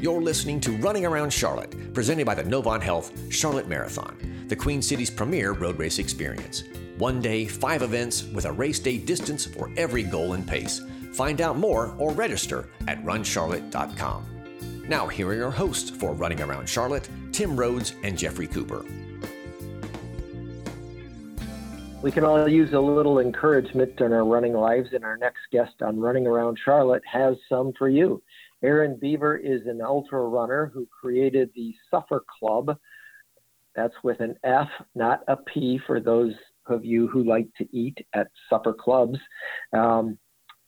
You're listening to Running Around Charlotte, presented by the Novant Health Charlotte Marathon, the Queen City's premier road race experience. One day, five events with a race day distance for every goal and pace. Find out more or register at runcharlotte.com. Now, here are your hosts for Running Around Charlotte Tim Rhodes and Jeffrey Cooper. We can all use a little encouragement in our running lives, and our next guest on Running Around Charlotte has some for you. Aaron Beaver is an ultra runner who created the Suffer Club. That's with an F, not a P, for those of you who like to eat at supper clubs. Um,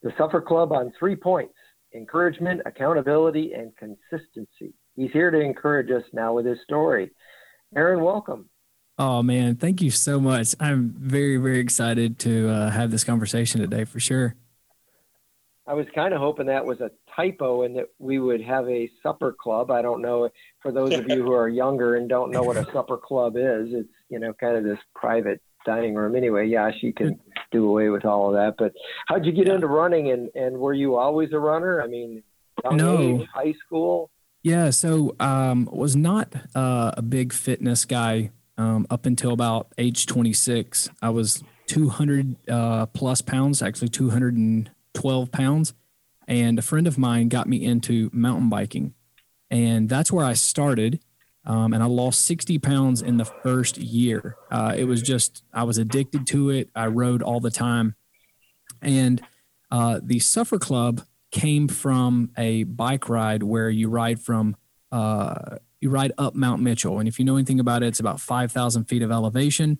the Suffer Club on three points encouragement, accountability, and consistency. He's here to encourage us now with his story. Aaron, welcome. Oh man, thank you so much. I'm very, very excited to uh, have this conversation today for sure. I was kind of hoping that was a typo and that we would have a supper club. I don't know for those of you who are younger and don't know what a supper club is. It's you know kind of this private dining room. Anyway, yeah, she can do away with all of that. But how'd you get into running and and were you always a runner? I mean, no, age, high school. Yeah, so um, was not uh, a big fitness guy um, up until about age 26. I was 200 uh, plus pounds, actually 200 and 12 pounds. And a friend of mine got me into mountain biking. And that's where I started. Um, and I lost 60 pounds in the first year. Uh, it was just, I was addicted to it. I rode all the time. And uh, the Suffer Club came from a bike ride where you ride from, uh, you ride up Mount Mitchell. And if you know anything about it, it's about 5,000 feet of elevation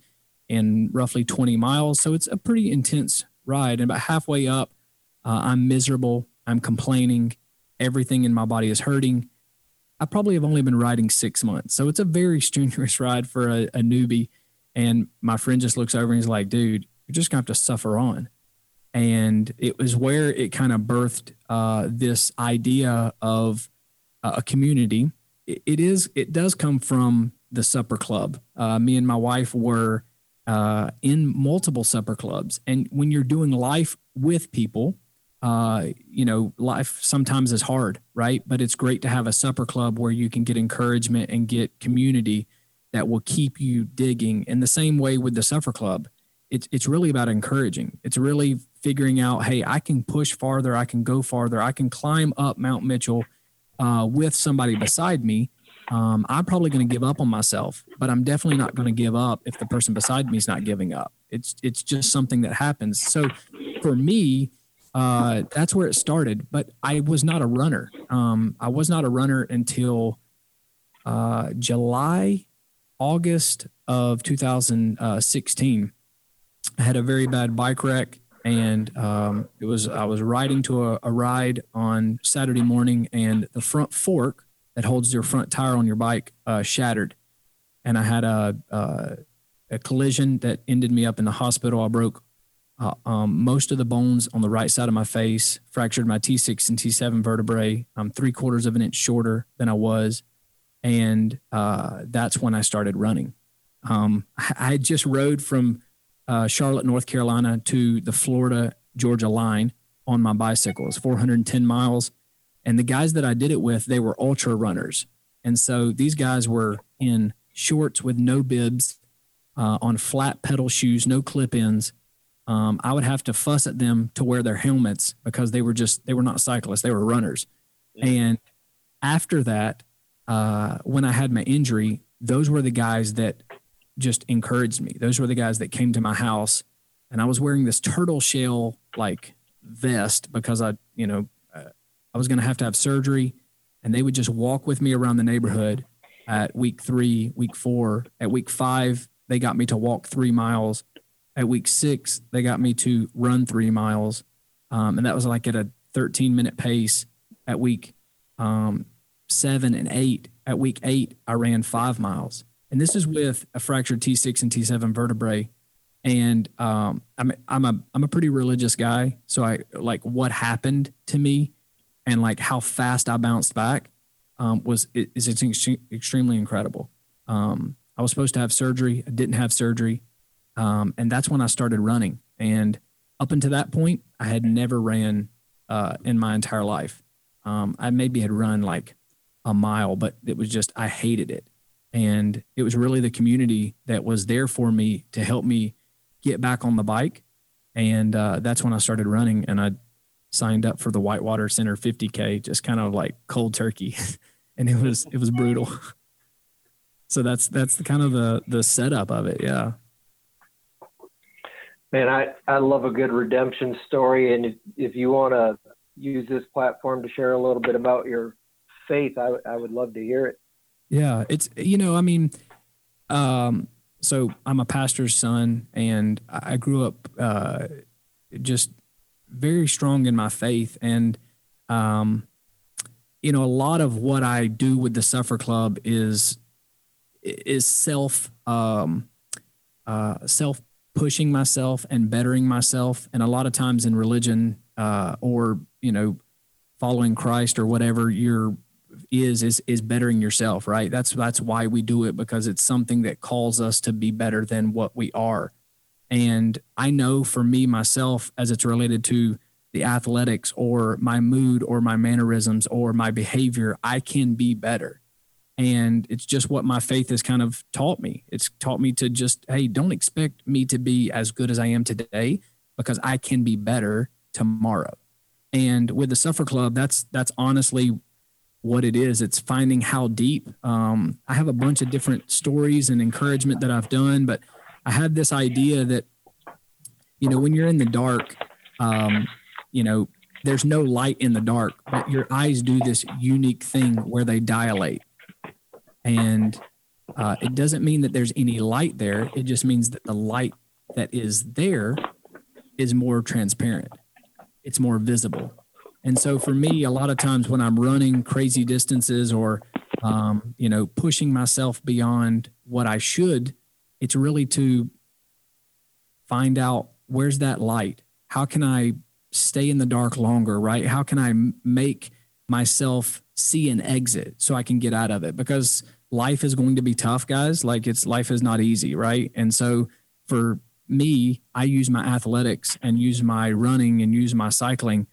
and roughly 20 miles. So it's a pretty intense ride. And about halfway up, uh, I'm miserable. I'm complaining. Everything in my body is hurting. I probably have only been riding six months. So it's a very strenuous ride for a, a newbie. And my friend just looks over and he's like, dude, you're just going to have to suffer on. And it was where it kind of birthed uh, this idea of uh, a community. It, it is, it does come from the supper club. Uh, me and my wife were uh, in multiple supper clubs. And when you're doing life with people, uh, you know, life sometimes is hard, right? But it's great to have a supper club where you can get encouragement and get community that will keep you digging. In the same way with the supper club, it's it's really about encouraging. It's really figuring out, hey, I can push farther, I can go farther, I can climb up Mount Mitchell uh, with somebody beside me. Um, I'm probably going to give up on myself, but I'm definitely not going to give up if the person beside me is not giving up. It's it's just something that happens. So for me, uh, that's where it started. But I was not a runner. Um, I was not a runner until uh, July, August of 2016. I had a very bad bike wreck, and um, it was I was riding to a, a ride on Saturday morning, and the front fork that holds your front tire on your bike uh, shattered, and I had a, a a collision that ended me up in the hospital. I broke uh, um, most of the bones on the right side of my face, fractured my T6 and T7 vertebrae. I'm three quarters of an inch shorter than I was. And uh, that's when I started running. Um, I had just rode from uh, Charlotte, North Carolina to the Florida, Georgia line on my bicycle. It's 410 miles. And the guys that I did it with, they were ultra runners. And so these guys were in shorts with no bibs, uh, on flat pedal shoes, no clip ins um, I would have to fuss at them to wear their helmets because they were just they were not cyclists, they were runners. Yeah. And after that, uh, when I had my injury, those were the guys that just encouraged me. Those were the guys that came to my house, and I was wearing this turtle shell like vest because I, you know, uh, I was going to have to have surgery, and they would just walk with me around the neighborhood. At week three, week four, at week five, they got me to walk three miles at week six, they got me to run three miles. Um, and that was like at a 13 minute pace. At week um, seven and eight, at week eight, I ran five miles. And this is with a fractured T6 and T7 vertebrae. And um, I'm, I'm, a, I'm a pretty religious guy. So I like what happened to me and like how fast I bounced back um, was is extremely incredible. Um, I was supposed to have surgery. I didn't have surgery. Um, and that's when I started running. And up until that point, I had never ran uh, in my entire life. Um, I maybe had run like a mile, but it was just, I hated it. And it was really the community that was there for me to help me get back on the bike. And uh, that's when I started running and I signed up for the Whitewater Center 50K, just kind of like cold turkey. and it was, it was brutal. so that's, that's the kind of the, the setup of it. Yeah. Man, I, I love a good redemption story. And if, if you want to use this platform to share a little bit about your faith, I, I would love to hear it. Yeah, it's you know, I mean, um, so I'm a pastor's son, and I grew up uh, just very strong in my faith, and um, you know, a lot of what I do with the Suffer Club is is self um, uh, self pushing myself and bettering myself, and a lot of times in religion uh, or you know following Christ or whatever, you're is is is bettering yourself, right? That's that's why we do it because it's something that calls us to be better than what we are. And I know for me myself as it's related to the athletics or my mood or my mannerisms or my behavior, I can be better. And it's just what my faith has kind of taught me. It's taught me to just, hey, don't expect me to be as good as I am today because I can be better tomorrow. And with the Suffer Club, that's that's honestly what it is. It's finding how deep. Um, I have a bunch of different stories and encouragement that I've done, but I had this idea that, you know, when you're in the dark, um, you know, there's no light in the dark, but your eyes do this unique thing where they dilate. And uh, it doesn't mean that there's any light there. It just means that the light that is there is more transparent, it's more visible. And so for me, a lot of times when I'm running crazy distances or, um, you know, pushing myself beyond what I should, it's really to find out where's that light? How can I stay in the dark longer, right? How can I make myself see an exit so I can get out of it? Because life is going to be tough, guys. Like it's life is not easy, right? And so for me, I use my athletics and use my running and use my cycling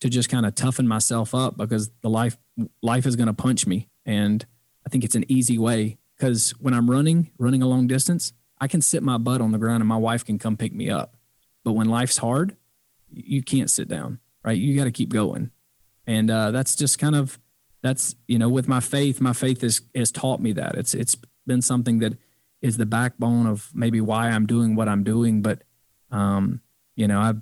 to just kind of toughen myself up because the life life is going to punch me and i think it's an easy way because when i'm running running a long distance i can sit my butt on the ground and my wife can come pick me up but when life's hard you can't sit down right you got to keep going and uh, that's just kind of that's you know with my faith my faith has has taught me that it's it's been something that is the backbone of maybe why i'm doing what i'm doing but um you know i've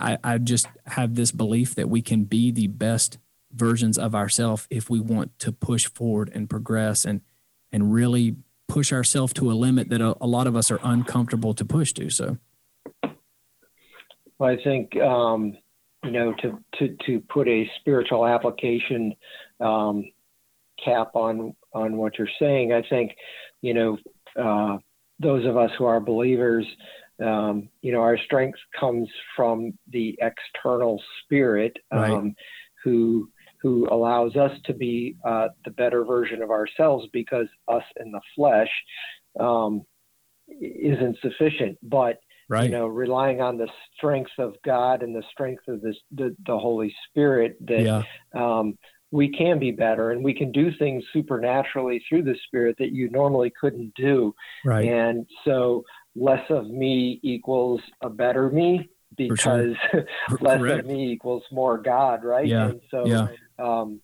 I, I just have this belief that we can be the best versions of ourselves if we want to push forward and progress and and really push ourselves to a limit that a, a, lot of us are uncomfortable to push to. So, well, I think um, you know to to to put a spiritual application um, cap on on what you're saying. I think you know uh, those of us who are believers um, you know, our strength comes from the external spirit um, right. who who allows us to be uh, the better version of ourselves because us in the flesh um, isn't sufficient. But right. you know, relying on the strength of God and the strength of this, the, the Holy Spirit that yeah. We can be better and we can do things supernaturally through the Spirit that you normally couldn't do. Right. And so less of me equals a better me because sure. less Correct. of me equals more God, right? Yeah. And so yeah. um,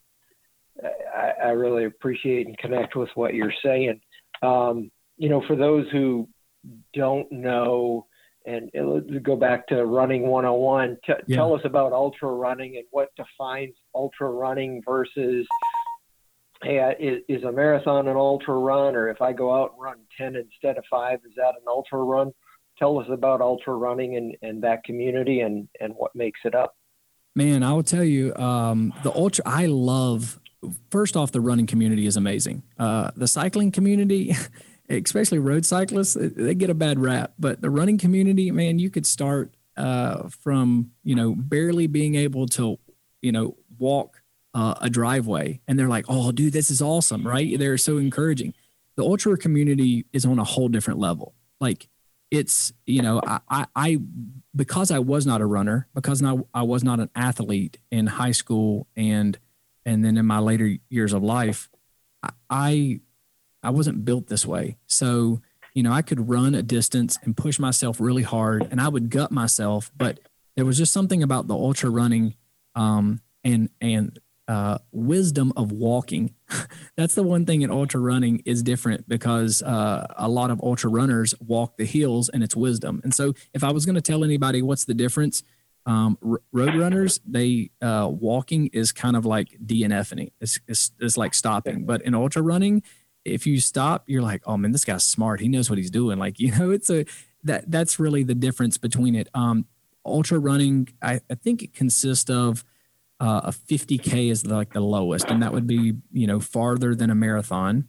I, I, really appreciate and connect with what you're saying. Um, you know, for those who don't know, and go back to running 101, t- yeah. tell us about ultra running and what defines ultra running versus hey, is, is a marathon an ultra run, or if I go out and run 10 instead of five, is that an ultra run? Tell us about ultra running and, and that community and, and what makes it up. Man, I will tell you, um, the ultra, I love, first off, the running community is amazing. Uh, the cycling community, especially road cyclists, they get a bad rap, but the running community, man, you could start uh, from, you know, barely being able to, you know, walk uh, a driveway and they're like, oh, dude, this is awesome, right? They're so encouraging. The ultra community is on a whole different level. Like it's, you know, I, I, I because I was not a runner, because now I was not an athlete in high school and and then in my later years of life, I I wasn't built this way. So you know, I could run a distance and push myself really hard, and I would gut myself, but there was just something about the ultra running um, and and uh, wisdom of walking. That's the one thing in ultra running is different because uh, a lot of ultra runners walk the hills and it's wisdom. And so, if I was going to tell anybody what's the difference, um, r- road runners they uh, walking is kind of like DNFing. It's, it's it's like stopping. But in ultra running, if you stop, you're like, oh man, this guy's smart. He knows what he's doing. Like you know, it's a that that's really the difference between it. Um, ultra running, I, I think it consists of uh, a 50k is like the lowest, and that would be you know farther than a marathon,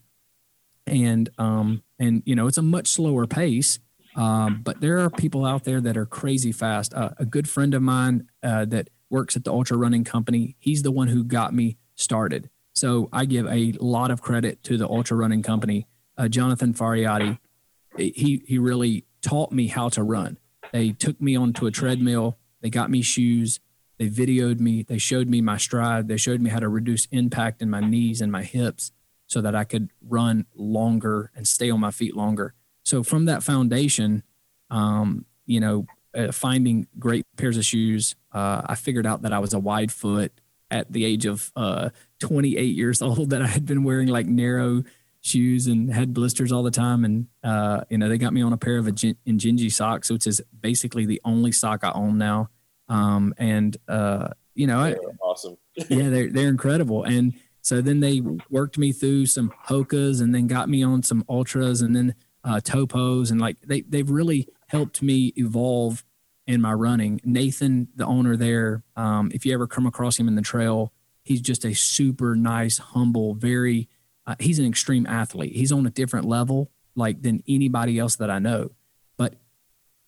and um and you know it's a much slower pace. Um, but there are people out there that are crazy fast. Uh, a good friend of mine uh, that works at the ultra running company, he's the one who got me started. So I give a lot of credit to the ultra running company, uh, Jonathan Fariati. He he really taught me how to run. They took me onto a treadmill. They got me shoes. They videoed me. They showed me my stride. They showed me how to reduce impact in my knees and my hips so that I could run longer and stay on my feet longer. So from that foundation, um, you know, uh, finding great pairs of shoes, uh, I figured out that I was a wide foot at the age of uh, 28 years old. That I had been wearing like narrow shoes and had blisters all the time. And uh, you know, they got me on a pair of a Injinji socks, which is basically the only sock I own now. Um, and uh, you know, I, awesome. yeah, they're they're incredible. And so then they worked me through some Hokas, and then got me on some ultras, and then uh, topos, and like they they've really helped me evolve in my running. Nathan, the owner there, um, if you ever come across him in the trail, he's just a super nice, humble, very. Uh, he's an extreme athlete. He's on a different level, like than anybody else that I know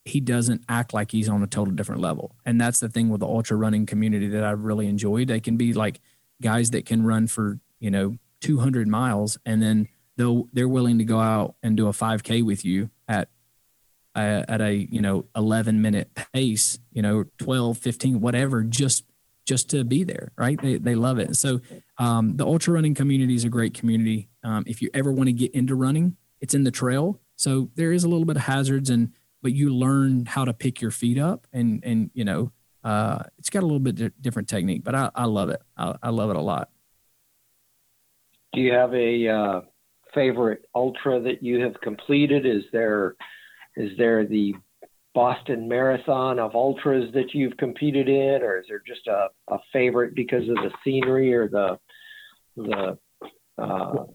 he doesn't act like he's on a total different level. And that's the thing with the ultra running community that I've really enjoyed. They can be like guys that can run for, you know, 200 miles and then they'll, they're willing to go out and do a 5K with you at, uh, at a, you know, 11 minute pace, you know, 12, 15, whatever, just, just to be there. Right. They, they love it. So um, the ultra running community is a great community. Um, if you ever want to get into running, it's in the trail. So there is a little bit of hazards and, but you learn how to pick your feet up and and you know uh, it's got a little bit di- different technique but I, I love it. I, I, love it a lot. Do you have a uh, favorite ultra that you have completed? Is there is there the Boston Marathon of ultras that you've competed in or is there just a, a favorite because of the scenery or the the uh,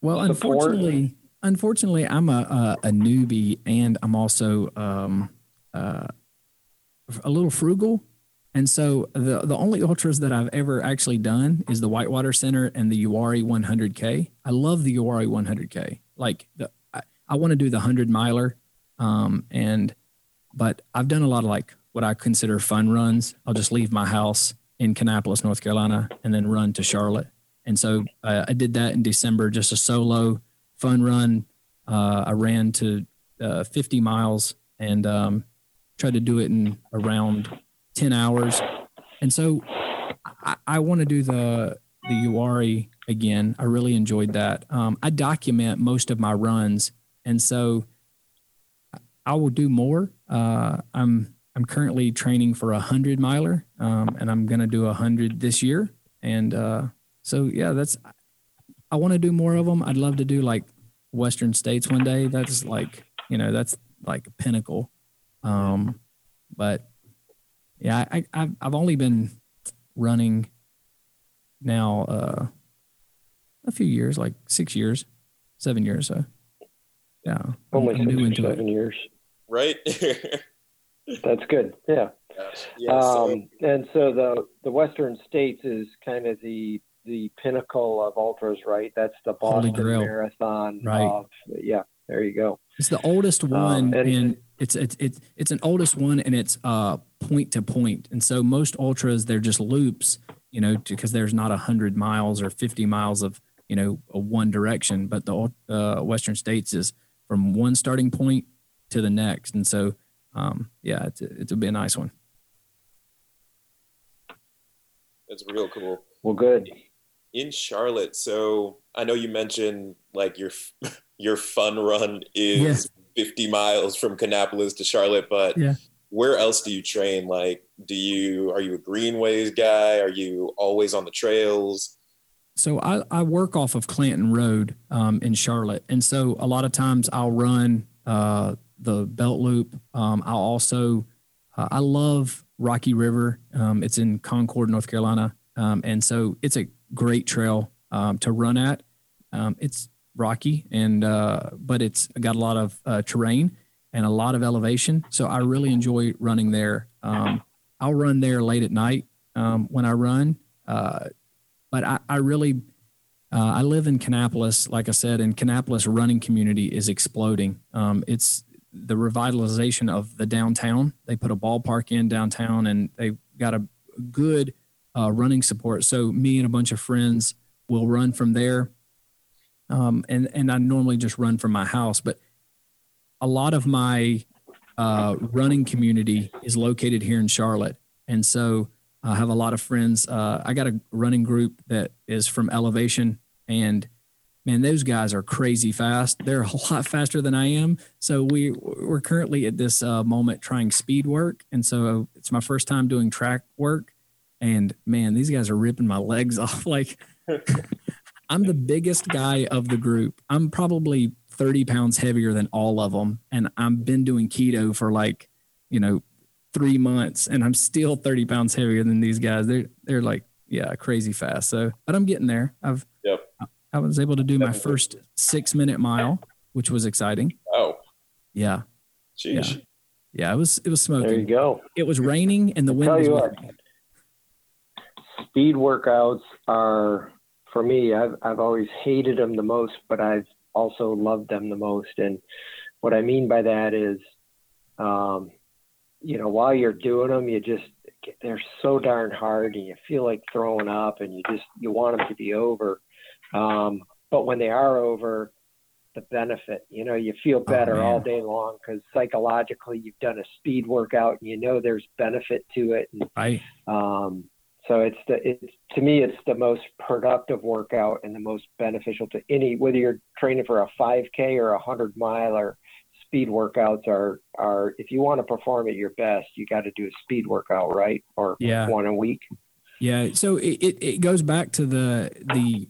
well unfortunately unfortunately, I'm a, a, a newbie and I'm also um, uh, a little frugal. And so the, the only ultras that I've ever actually done is the Whitewater Center and the Uwharrie 100K. I love the Uwharrie 100K. Like the, I, I want to do the 100 miler. Um, and, but I've done a lot of like what I consider fun runs. I'll just leave my house in Kannapolis, North Carolina, and then run to Charlotte. And so uh, I did that in December, just a solo fun run. Uh, I ran to uh, 50 miles and um, tried to do it in around 10 hours. And so I, I want to do the the Uwharrie again. I really enjoyed that. Um, I document most of my runs, and so I will do more. Uh, I'm I'm currently training for a hundred miler, um, and I'm going to do a hundred this year. And uh, so yeah, that's I want to do more of them. I'd love to do like Western states one day. That's like, you know, that's like a pinnacle. Um, but yeah, I, I've, I've only been running now, uh, a few years, like six years, seven years. So yeah, only I'm new into seven it. years. Right. That's good. Yeah. Yeah, um, so. and so the the Western states is kind of the the pinnacle of ultras, right? That's the Boston Marathon. Right. Of, yeah. There you go. It's the oldest um, one, um, and, and it's it's it's it's an oldest one, and it's uh point to point. And so most ultras they're just loops, you know, because there's not a hundred miles or fifty miles of you know a one direction, but the uh, Western States is from one starting point to the next, and so um, yeah, it's it'll be a nice one. It's real cool. Well, good. In Charlotte, so I know you mentioned like your your fun run is yeah. 50 miles from Kannapolis to Charlotte, but yeah. where else do you train? Like, do you are you a greenways guy? Are you always on the trails? So I, I work off of Clanton Road um, in Charlotte, and so a lot of times I'll run uh, the Belt Loop. Um, I'll also uh, I love Rocky River. Um, it's in Concord, North Carolina, um, and so it's a great trail um, to run at. Um, it's rocky and uh, but it's got a lot of uh, terrain and a lot of elevation. So I really enjoy running there. Um, I'll run there late at night um, when I run, uh, but I, I really uh, I live in Kannapolis, like I said, and Kannapolis running community is exploding. Um, it's the revitalization of the downtown. They put a ballpark in downtown, and they got a good uh, running support. So me and a bunch of friends will run from there. Um, and and I normally just run from my house, but a lot of my uh, running community is located here in Charlotte, and so I have a lot of friends. Uh, I got a running group that is from Elevation, and man, those guys are crazy fast. They're a lot faster than I am. So we we're currently at this uh, moment trying speed work, and so it's my first time doing track work, and man, these guys are ripping my legs off. Like I'm the biggest guy of the group. I'm probably 30 pounds heavier than all of them. And I've been doing keto for like, you know, three months and I'm still 30 pounds heavier than these guys. They're, they're like, yeah, crazy fast. So, but I'm getting there. I've, yep. I was able to do my first six minute mile, which was exciting. Oh, yeah. Jeez. Yeah. Yeah, it was it was smoking. There you go. It was raining and the wind was what, speed workouts are for me. I've I've always hated them the most, but I've also loved them the most. And what I mean by that is, um, you know, while you're doing them, you just they're so darn hard, and you feel like throwing up, and you just you want them to be over. Um, but when they are over, the benefit. You know, you feel oh, better oh, all day long because psychologically you've done a speed workout and you know there's benefit to it. And, right. Um, so it's the it's to me it's the most productive workout and the most beneficial to any whether you're training for a 5K or a 100 mile or speed workouts are are if you want to perform at your best you got to do a speed workout right or yeah. one a week. Yeah, so it, it, it goes back to the the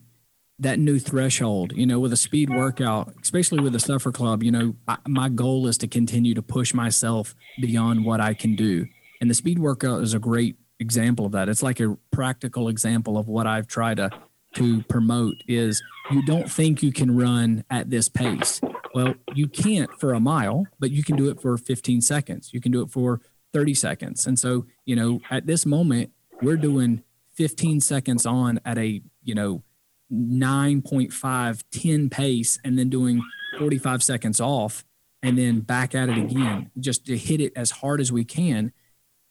that new threshold, you know, with a speed workout, especially with the Suffer Club, you know, I, my goal is to continue to push myself beyond what I can do. And the speed workout is a great example of that. It's like a practical example of what I've tried to to promote is you don't think you can run at this pace. Well, you can't for a mile, but you can do it for 15 seconds. You can do it for 30 seconds. And so, you know, at this moment, we're doing 15 seconds on at a, you know, 9.5, 10 pace, and then doing 45 seconds off and then back at it again, just to hit it as hard as we can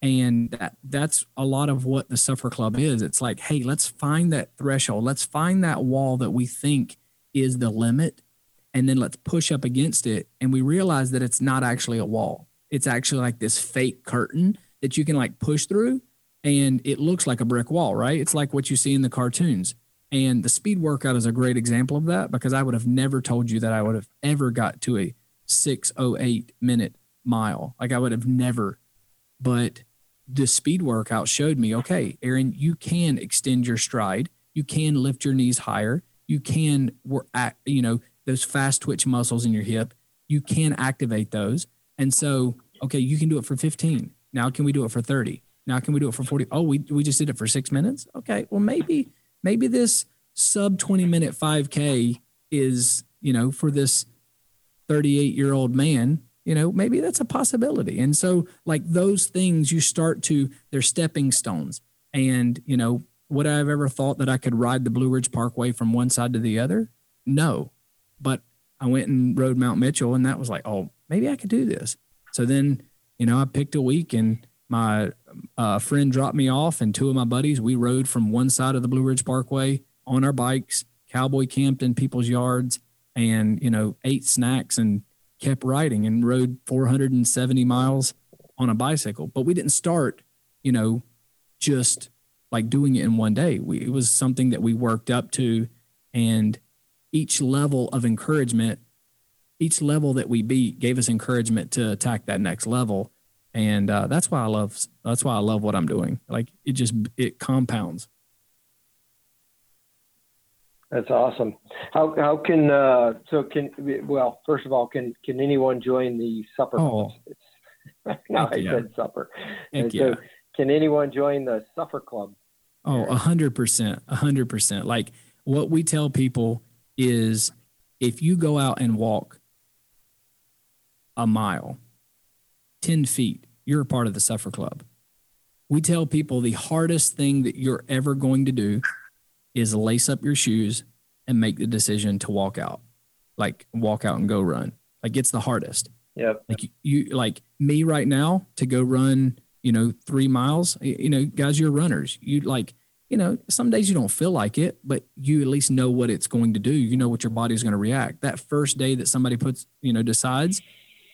and that, that's a lot of what the suffer club is. It's like hey let's find that threshold. Let's find that wall that we think is the limit and then let's push up against it. And we realize that it's not actually a wall. It's actually like this fake curtain that you can like push through and it looks like a brick wall right? It's like what you see in the cartoons. And the speed workout is a great example of that because i would have never told you that i would have ever got to a 608 minute mile. Like i would have never. But the speed workout showed me, okay, Aaron, you can extend your stride. You can lift your knees higher. You can work at, you know, those fast twitch muscles in your hip. You can activate those. And so, okay, you can do it for 15. Now can we do it for 30? Now can we do it for 40? Oh, we, we just did it for six minutes. Okay. Well, maybe, maybe this sub 20 minute 5K is, you know, for this 38 year old man you know maybe that's a possibility. And so like those things you start to they're stepping stones. And you know would i have ever thought that i could ride the blue ridge parkway from one side to the other? No. But i went and rode mount mitchell and that was like oh maybe i could do this. So then you know i picked a week and my uh, friend dropped me off and two of my buddies we rode from one side of the blue ridge parkway on our bikes cowboy camped in people's yards and you know ate snacks and kept riding and rode 470 miles on a bicycle. But we didn't start, you know, just like doing it in one day. We, it was something that we worked up to, and each level of encouragement, each level that we beat gave us encouragement to attack that next level. And uh, that's why I love that's why I love what I'm doing. Like it just it compounds. That's awesome. How how can uh, so can well first of all can can anyone join the supper? Oh, no, I yeah. said supper. Heck and so yeah. can anyone join the supper club? Oh, a hundred percent, a hundred percent. Like what we tell people is, if you go out and walk a mile, ten feet, you're a part of the Suffer Club. We tell people the hardest thing that you're ever going to do is lace up your shoes and make the decision to walk out, like walk out and go run. Like it's the hardest. Yeah. Like you, you, like me right now to go run, you know, three miles. You know, guys, you're runners. You like, you know, some days you don't feel like it, but you at least know what it's going to do. You know what your body's going to react. That first day that somebody puts, you know, decides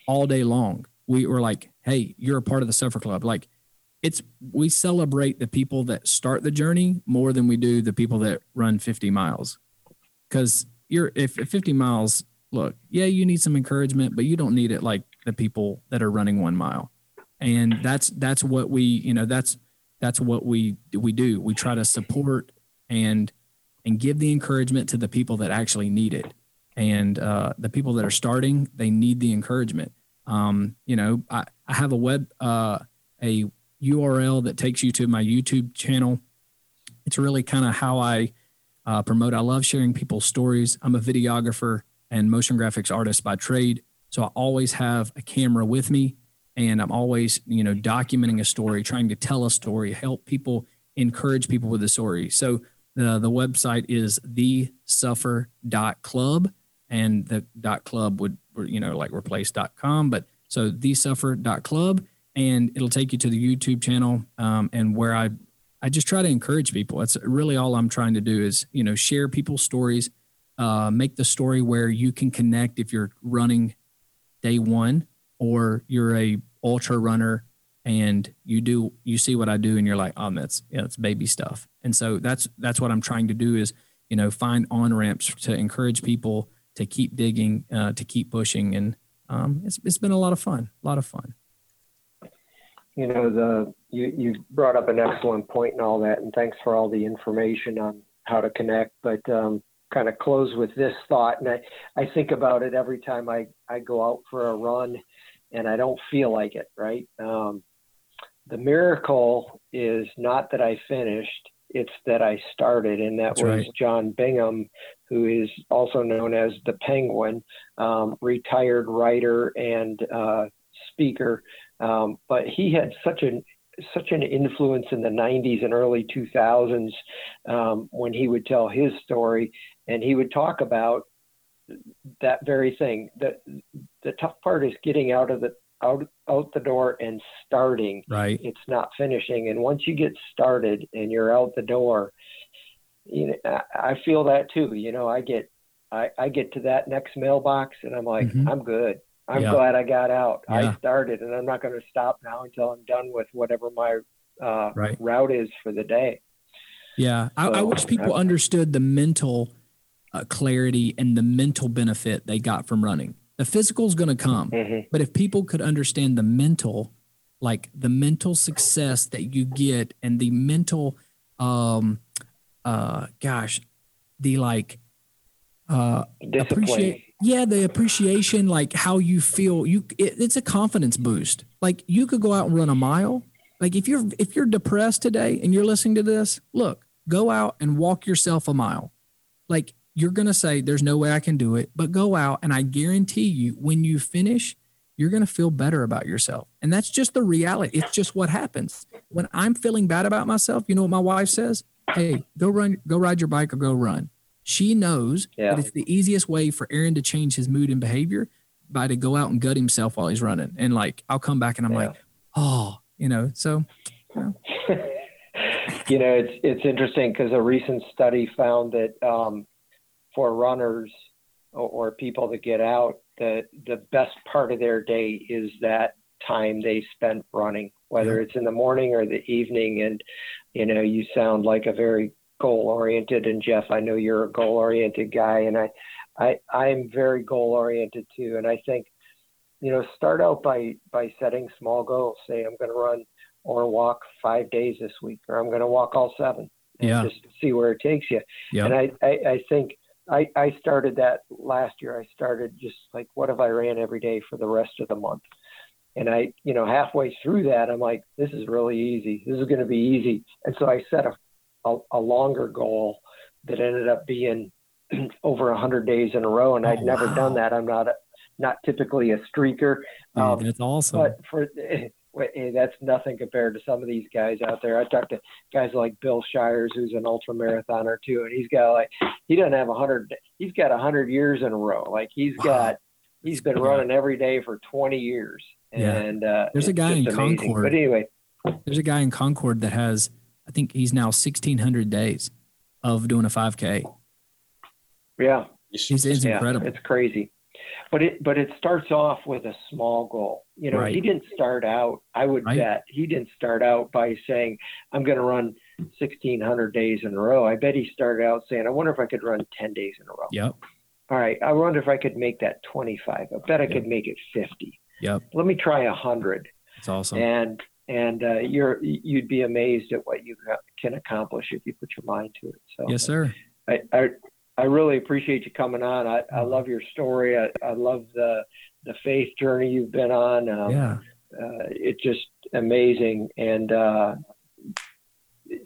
all day long, we were like, hey, you're a part of the Suffer Club. Like it's we celebrate the people that start the journey more than we do the people that run 50 miles. Because you're if, if 50 miles look yeah you need some encouragement but you don't need it like the people that are running one mile. And that's that's what we you know that's that's what we we do. We try to support and and give the encouragement to the people that actually need it. And uh, the people that are starting they need the encouragement. Um, you know I, I have a web uh, a URL that takes you to my YouTube channel. It's really kind of how I uh, promote. I love sharing people's stories. I'm a videographer and motion graphics artist by trade. So I always have a camera with me and I'm always, you know, documenting a story, trying to tell a story, help people, encourage people with the story. So the, the website is thesuffer.club and the dot club would, you know, like replace dot com. But so thesuffer.club and it'll take you to the YouTube channel um, and where I I just try to encourage people. That's really all I'm trying to do is you know share people's stories, uh, make the story where you can connect if you're running day one or you're a ultra runner and you do you see what I do and you're like oh that's yeah it's baby stuff. And so that's that's what I'm trying to do is you know find on ramps to encourage people to keep digging uh, to keep pushing. And um, it's it's been a lot of fun a lot of fun you know the you you brought up an excellent point and all that and thanks for all the information on how to connect but um, kind of close with this thought and I, I think about it every time I, I go out for a run and I don't feel like it right um, the miracle is not that I finished it's that I started and that That's was right. John Bingham who is also known as the Penguin um, retired writer and uh, speaker um, but he had such an such an influence in the 90s and early 2000s um, when he would tell his story and he would talk about that very thing. The the tough part is getting out of the out out the door and starting. Right. It's not finishing. And once you get started and you're out the door, you know, I, I feel that too. You know, I get I, I get to that next mailbox and I'm like, mm-hmm. I'm good. I'm yeah. glad I got out. Yeah. I started, and I'm not going to stop now until I'm done with whatever my uh, right. route is for the day. Yeah, so, I, I, wish people I, understood the mental uh, clarity and the mental benefit they got from running. The physical is going to come, mm-hmm. but if people could understand the mental, like the mental success that you get, and the mental, um, uh, gosh, the like, uh, appreciate yeah the appreciation like how you feel you it, it's a confidence boost. Like you could go out and run a mile. Like if you're if you're depressed today and you're listening to this look go out and walk yourself a mile. Like you're going to say there's no way i can do it but go out and i guarantee you when you finish you're going to feel better about yourself. And that's just the reality. It's just what happens. When i'm feeling bad about myself you know what my wife says? Hey go run go ride your bike or go run she knows yeah. that it's the easiest way for Aaron to change his mood and behavior by to go out and gut himself while he's running. And like, I'll come back and I'm yeah. like, oh, you know, so. You know, you know it's it's interesting because a recent study found that um, for runners or, or people that get out, the the best part of their day is that time they spent running, whether it's in the morning or the evening. And, you know, you sound like a very goal oriented. And Jeff, I know you're a goal oriented guy, and I, I, I'm very goal oriented too. And I think, you know, start out by by setting small goals. Say, I'm going to run or walk five days this week, or I'm going to walk all seven. Yeah. Just see where it takes you. Yeah. And I, I, I think I, I started that last year. I started just like, what if I ran every day for the rest of the month? And I, you know, halfway through that, I'm like, this is really easy. This is going to be easy. And so I set a, a, a longer goal that ended up being over 100 days in a row. And Oh, I'd never wow. done that. I'm not a, not typically a streaker. Dude, Um, that's awesome. but for that's nothing compared to some of these guys out there. I talked to guys like Bill Shires, who's an ultra marathoner too, and he's got like he doesn't have a hundred. He's got a hundred years in a row. Like he's Wow. got he's been Yeah. running every day for twenty years. Yeah. And uh, There's a guy in amazing. Concord. But anyway, There's a guy in Concord that has, I think he's now 1,600 days of doing a 5K. yeah, It's, it's yeah, incredible. It's crazy. But it but it starts off with a small goal. You know, Right. he didn't start out. I would Right. bet he didn't start out by saying, "I'm going to run 1,600 days in a row." I bet he started out saying, "I wonder if I could run 10 days in a row." Yep. All right, I wonder if I could make that 25. I bet I Yeah. could make it 50. Yep. Let me try 100, It's awesome. and and uh, you're you'd be amazed at what you can accomplish if you put your mind to it. So yes, sir. I, I I really appreciate you coming on. I, I love your story. I, I love the the faith journey you've been on. Um, Yeah. uh, it's just amazing. And uh,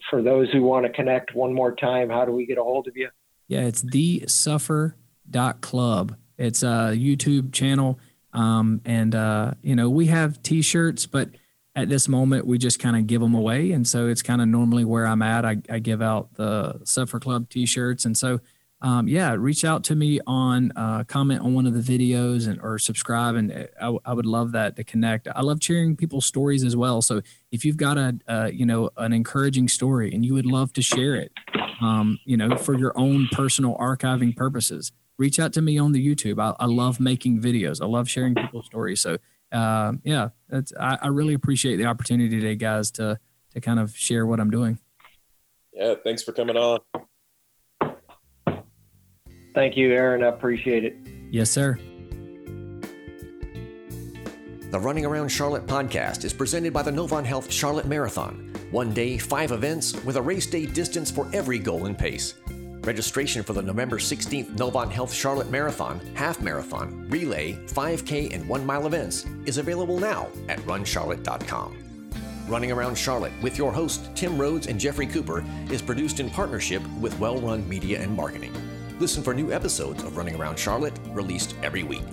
for those who want to connect one more time, how do we get a hold of you? Yeah, it's the suffer.club. It's a YouTube channel. Um, and, uh, you know, we have t shirts, but at this moment, we just kind of give them away. And so it's kind of normally where I'm at. I, I give out the Suffer Club t shirts. And so, um, yeah, reach out to me on, uh, comment on one of the videos and or subscribe. And I, I would love that to connect. I love sharing people's stories as well. So if you've got a, uh, you know, an encouraging story and you would love to share it, um, you know, for your own personal archiving purposes. Reach out to me on the YouTube. I, I love making videos. I love sharing people's stories. So, uh, yeah, that's, I, I really appreciate the opportunity today, guys, to to kind of share what I'm doing. Yeah, thanks for coming on. Thank you, Aaron. I appreciate it. Yes, sir. The Running Around Charlotte podcast is presented by the Novant Health Charlotte Marathon. One day, five events with a race day distance for every goal and pace. Registration for the November 16th Novant Health Charlotte Marathon, Half Marathon, Relay, 5K, and 1 mile events is available now at runcharlotte.com. Running Around Charlotte with your hosts Tim Rhodes and Jeffrey Cooper is produced in partnership with Well Run Media and Marketing. Listen for new episodes of Running Around Charlotte released every week.